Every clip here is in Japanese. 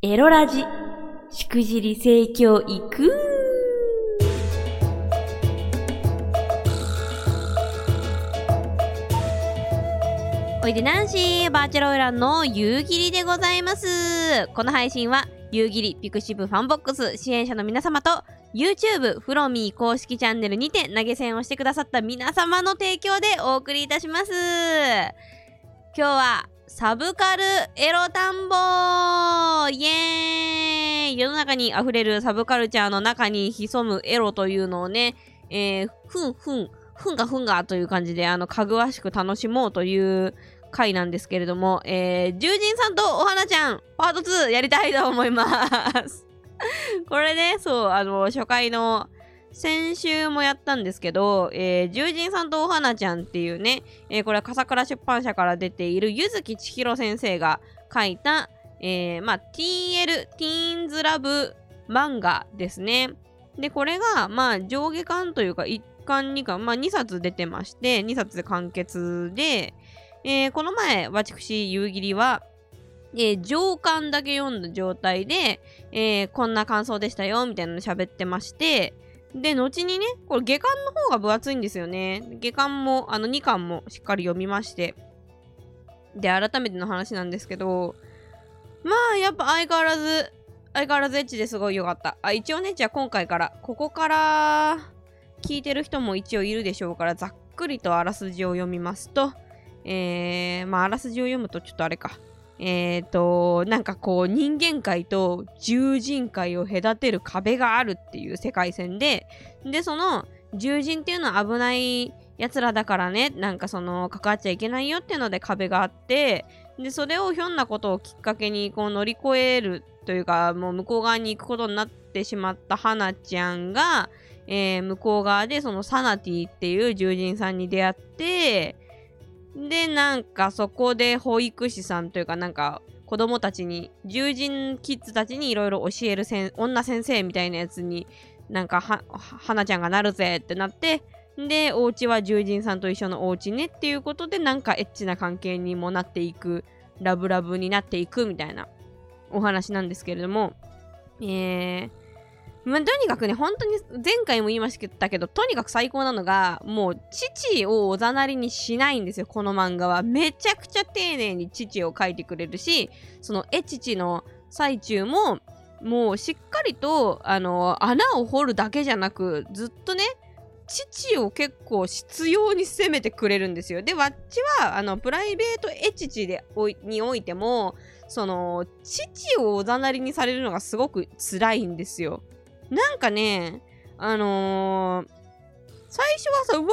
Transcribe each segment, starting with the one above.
エロラジ、しくじり盛況いくおいでナンシー、バーチャルオイランの夕霧でございます。この配信は、夕霧ピクシブファンボックス支援者の皆様と、YouTube フロミー公式チャンネルにて投げ銭をしてくださった皆様の提供でお送りいたします。今日はサブカルエロ田んぼイエーイ世の中に溢れるサブカルチャーの中に潜むエロというのをね、えー、ふんふん、ふんがふんがという感じで、あの、かぐわしく楽しもうという回なんですけれども、えー、獣人さんとお花ちゃん、パート2やりたいと思います。これね、そう、あの、初回の、先週もやったんですけど、えー、獣人さんとお花ちゃんっていうね、えー、これは笠倉出版社から出ている柚木千尋先生が書いた、えー、まあ、TL、ティーンズラブ漫画ですね。で、これが、まあ、上下巻というか、1巻、2巻、まあ、2冊出てまして、2冊で完結で、えー、この前、私、夕霧は、えー、上巻だけ読んだ状態で、えー、こんな感想でしたよ、みたいなの喋ってまして、で、後にね、これ下巻の方が分厚いんですよね。下巻も、あの2巻もしっかり読みまして。で、改めての話なんですけど、まあ、やっぱ相変わらず、相変わらずエッチですごい良かった。あ、一応ね、じゃあ今回から、ここから聞いてる人も一応いるでしょうから、ざっくりとあらすじを読みますと、えー、まあ、あらすじを読むとちょっとあれか。えーと、なんかこう人間界と獣人界を隔てる壁があるっていう世界線で、で、その獣人っていうのは危ない奴らだからね、なんかその関わっちゃいけないよっていうので壁があって、で、それをひょんなことをきっかけにこう乗り越えるというか、もう向こう側に行くことになってしまった花ちゃんが、えー向こう側でそのサナティっていう獣人さんに出会って、で、なんかそこで保育士さんというかなんか子供たちに、獣人キッズたちにいろいろ教えるせん女先生みたいなやつになんかは、は花ちゃんがなるぜってなって、で、お家は獣人さんと一緒のお家ねっていうことでなんかエッチな関係にもなっていく、ラブラブになっていくみたいなお話なんですけれども、えー、まあ、とにかくね、本当に前回も言いましたけど、とにかく最高なのが、もう父をおざなりにしないんですよ、この漫画は。めちゃくちゃ丁寧に父を描いてくれるし、その絵父の最中も、もうしっかりと、あの、穴を掘るだけじゃなく、ずっとね、父を結構執拗に攻めてくれるんですよ。で、わっちは、あの、プライベート絵父でおにおいても、その、父をおざなりにされるのがすごく辛いんですよ。なんかね、あのー、最初はさ、うわー、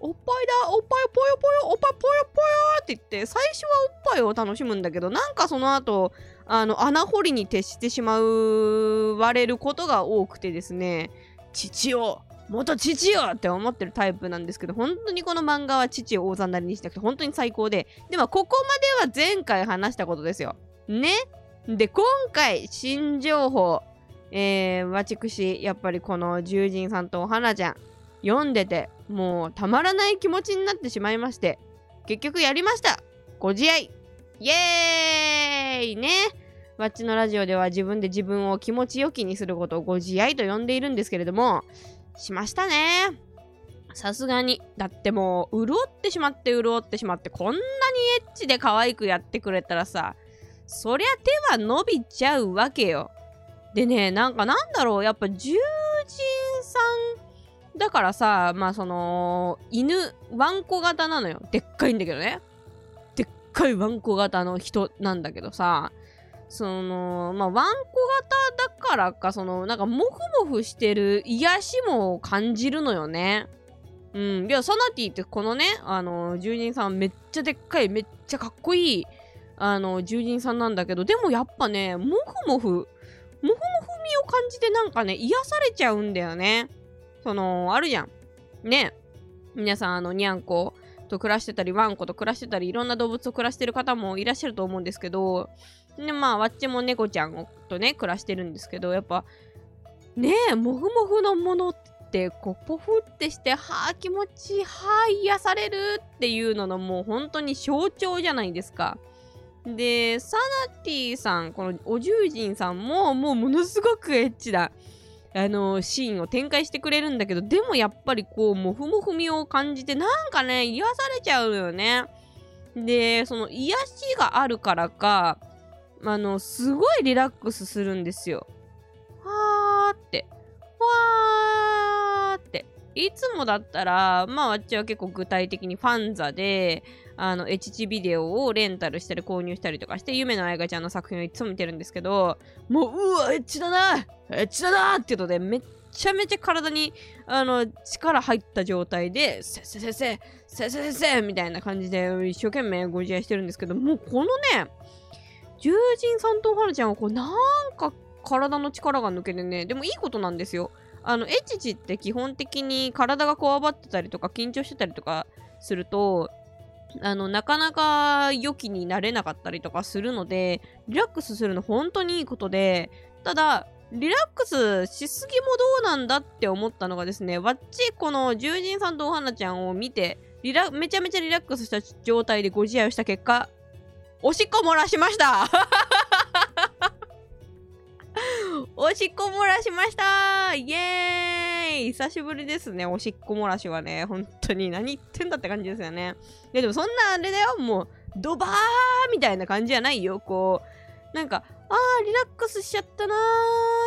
おっぱいだ、おっぱいぽよぽよ、おっぱいぽよぽよって言って、最初はおっぱいを楽しむんだけど、なんかその後、あの、穴掘りに徹してしまう、われることが多くてですね、父を、元父よって思ってるタイプなんですけど、本当にこの漫画は父を大ざなりにしなくて、本当に最高で、でもここまでは前回話したことですよ。ね？で、今回、新情報、えー、私、やっぱりこの獣人さんとお花ちゃん、読んでて、もうたまらない気持ちになってしまいまして、結局やりましたご自愛イエーイねわっちのラジオでは自分で自分を気持ちよきにすることをご自愛と呼んでいるんですけれども、しましたね。さすがに。だってもう、潤ってしまって潤ってしまって、こんなにエッチで可愛くやってくれたらさ、そりゃ手は伸びちゃうわけよ。でね、なんかなんだろう、やっぱ獣人さんだからさ、まあその、犬、ワンコ型なのよ。でっかいんだけどね。でっかいワンコ型の人なんだけどさ、その、まあワンコ型だからか、その、なんかモフモフしてる癒しも感じるのよね。うん。いや、サナティってこのね、あの、獣人さんめっちゃでっかい、めっちゃかっこいい、あの、獣人さんなんだけど、でもやっぱね、モフモフ、モフモフ味を感じてなんかね、癒されちゃうんだよね。その、あるじゃん。ね。皆さん、あの、にゃんこと暮らしてたり、ワンコと暮らしてたり、いろんな動物と暮らしてる方もいらっしゃると思うんですけど、で、まあ、わっちも猫ちゃんとね、暮らしてるんですけど、やっぱ、ねえ、もふもふのものって、こう、ポフってして、はあ、気持ちいい、はあ、癒されるっていうののもう本当に象徴じゃないですか。で、サナティさん、このお獣人さんも、もうものすごくエッチな、あのシーンを展開してくれるんだけど、でもやっぱりこう、もふもふみを感じて、なんかね、癒されちゃうよね。で、その癒しがあるからか、あの、すごいリラックスするんですよ。わーって、わーって。いつもだったら、まあ、あっちは結構具体的にファンザで、あの、HT ビデオをレンタルしたり購入したりとかして、夢のあやかちゃんの作品をいつも見てるんですけど、もう、うわ、エッチだなエッチだなっていうので、めっちゃめちゃ体に、あの、力入った状態で、せせせせ、せせせせみたいな感じで、一生懸命ご自愛してるんですけど、もうこのね、獣人さんとはるちゃんは、こう、なんか体の力が抜けてね、でもいいことなんですよ。あの、エチチって基本的に体がこわばってたりとか緊張してたりとかすると、あの、なかなか良きになれなかったりとかするので、リラックスするの本当にいいことで、ただ、リラックスしすぎもどうなんだって思ったのがですね、わっち、この獣人さんとお花ちゃんを見て、リラめちゃめちゃリラックスした状態でご自愛をした結果、おしっこ漏らしました。おしっこ漏らしました。イエーイ。久しぶりですね、おしっこ漏らしはね。本当に何言ってんだって感じですよね。ででもそんなあれだよ、もう、ドバーみたいな感じじゃないよ。こう、なんか、あー、リラックスしちゃったな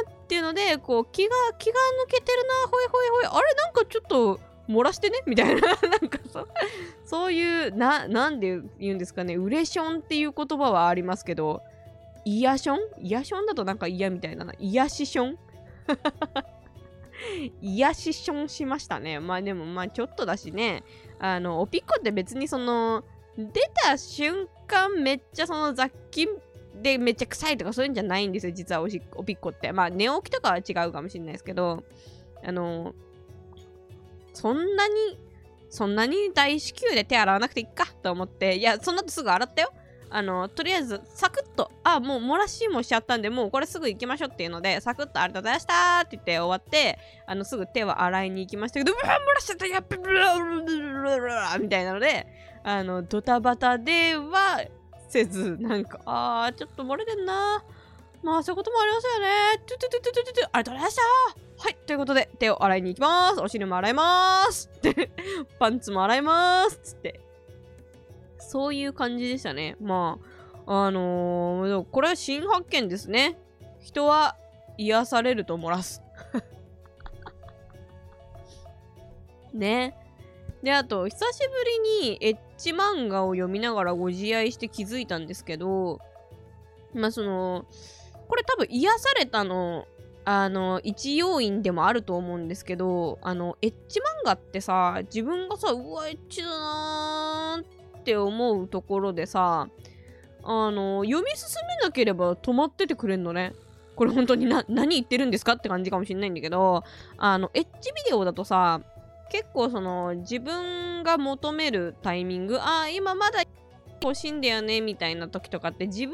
ーっていうので、こう、気が、気が抜けてるなほいほいほい。あれなんかちょっと、漏らしてね？みたいな なんかそ、そういう、な、なんで言うんですかね、ウレションっていう言葉はありますけど、イヤション？イヤションだとなんか嫌みたいな。イヤシション？イヤションしましたね。まあでもまあちょっとだしね。あの、おピコって別にその、出た瞬間めっちゃその雑菌でめっちゃ臭いとかそういうんじゃないんですよ。実はおしおピッコって。まあ寝起きとかは違うかもしれないですけど、あの、そんなに、そんなに大至急で手洗わなくていいかと思って、いや、その後すぐ洗ったよ。あの、とりあえず、サクッと、あ、もう漏らしもしちゃったんで、もうこれすぐ行きましょうっていうので、サクッとありがとうございましたって言って終わって、あの、すぐ手は洗いに行きましたけど、うわ、漏らしちゃったやっべブラブラブラみたいなので、あの、ドタバタではせず、なんか、あー、ちょっと漏れてんな。まあ、そういうこともありますよね。トゥトゥトゥトゥトゥトゥありがとうございましたはい、ということで、手を洗いに行きます。お尻も洗いますって、パンツも洗いますつって、そういう感じでしたね。まあ、あのー、これは新発見ですね。人は癒されると漏らす。ね。で、あと、久しぶりにエッチ漫画を読みながらご自愛して気づいたんですけど、まあ、その、これ多分癒されたの、あの、一要因でもあると思うんですけど、あの、エッチ漫画ってさ、自分がさ、うわ、エッチだなって思うところでさあの読み進めなければ止まっててくれんのね。これ本当にな何言ってるんですか？って感じかもしんないんだけどあのエッジビデオだとさ結構その自分が求めるタイミングああ今まだ欲しいんだよねみたいな時とかって自分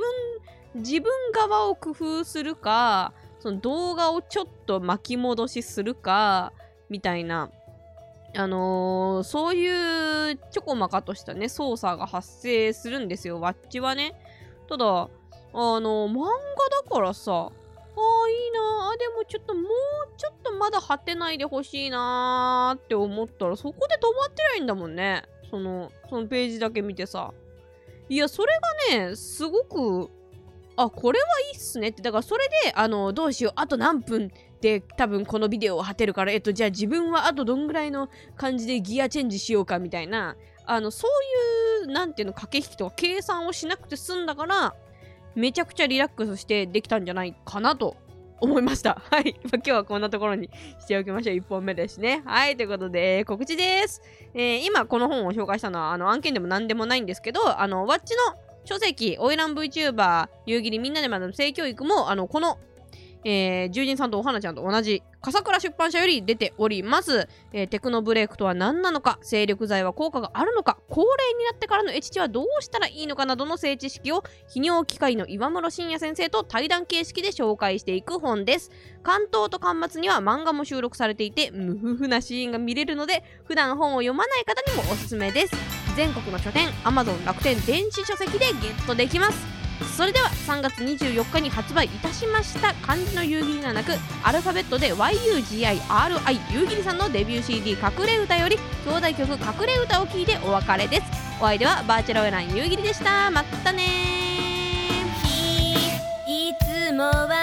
自分側を工夫するかその動画をちょっと巻き戻しするかみたいなあのー、そういうちょこまかとしたね、操作が発生するんですよ、ワッチはね。ただ、あのー、漫画だからさ、ああ、いいなあ、でもちょっともうちょっとまだ果てないでほしいなーって思ったら、そこで止まってないんだもんね。その、そのページだけ見てさ。いや、それがね、すごく、あ、これはいいっすねって。だからそれで、あの、どうしよう、あと何分で多分このビデオを果てるから、えっと、じゃあ自分はあとどんぐらいの感じでギアチェンジしようかみたいな、あの、そういう、なんていうの、駆け引きとか計算をしなくて済んだから、めちゃくちゃリラックスしてできたんじゃないかなと思いました。はい。ま、今日はこんなところにしておきましょう。1本目ですね。はい。ということで、告知です。えー、今この本を紹介したのは、あの、案件でも何でもないんですけど、あの、ワッチの書籍、オイラン VTuber、夕霧みんなで学ぶ性教育も、あの、このえー、獣人さんとお花ちゃんと同じ笠倉出版社より出ております、えー、テクノブレイクとは何なのか精力剤は効果があるのか高齢になってからのエチチはどうしたらいいのかなどの性知識を泌尿機械の岩室信也先生と対談形式で紹介していく本です。関東と巻末には漫画も収録されていて無夫婦なシーンが見れるので普段本を読まない方にもおすすめです。全国の書店 Amazon 楽天電子書籍でゲットできます。それでは3月24日に発売いたしました漢字の夕霧ではなくアルファベットで YUGIRI 夕霧さんのデビュー CD「隠れ歌」より兄弟曲「隠れ歌」を聴いてお別れです。お相手はバーチャルオイラン夕霧でした。またねいつもは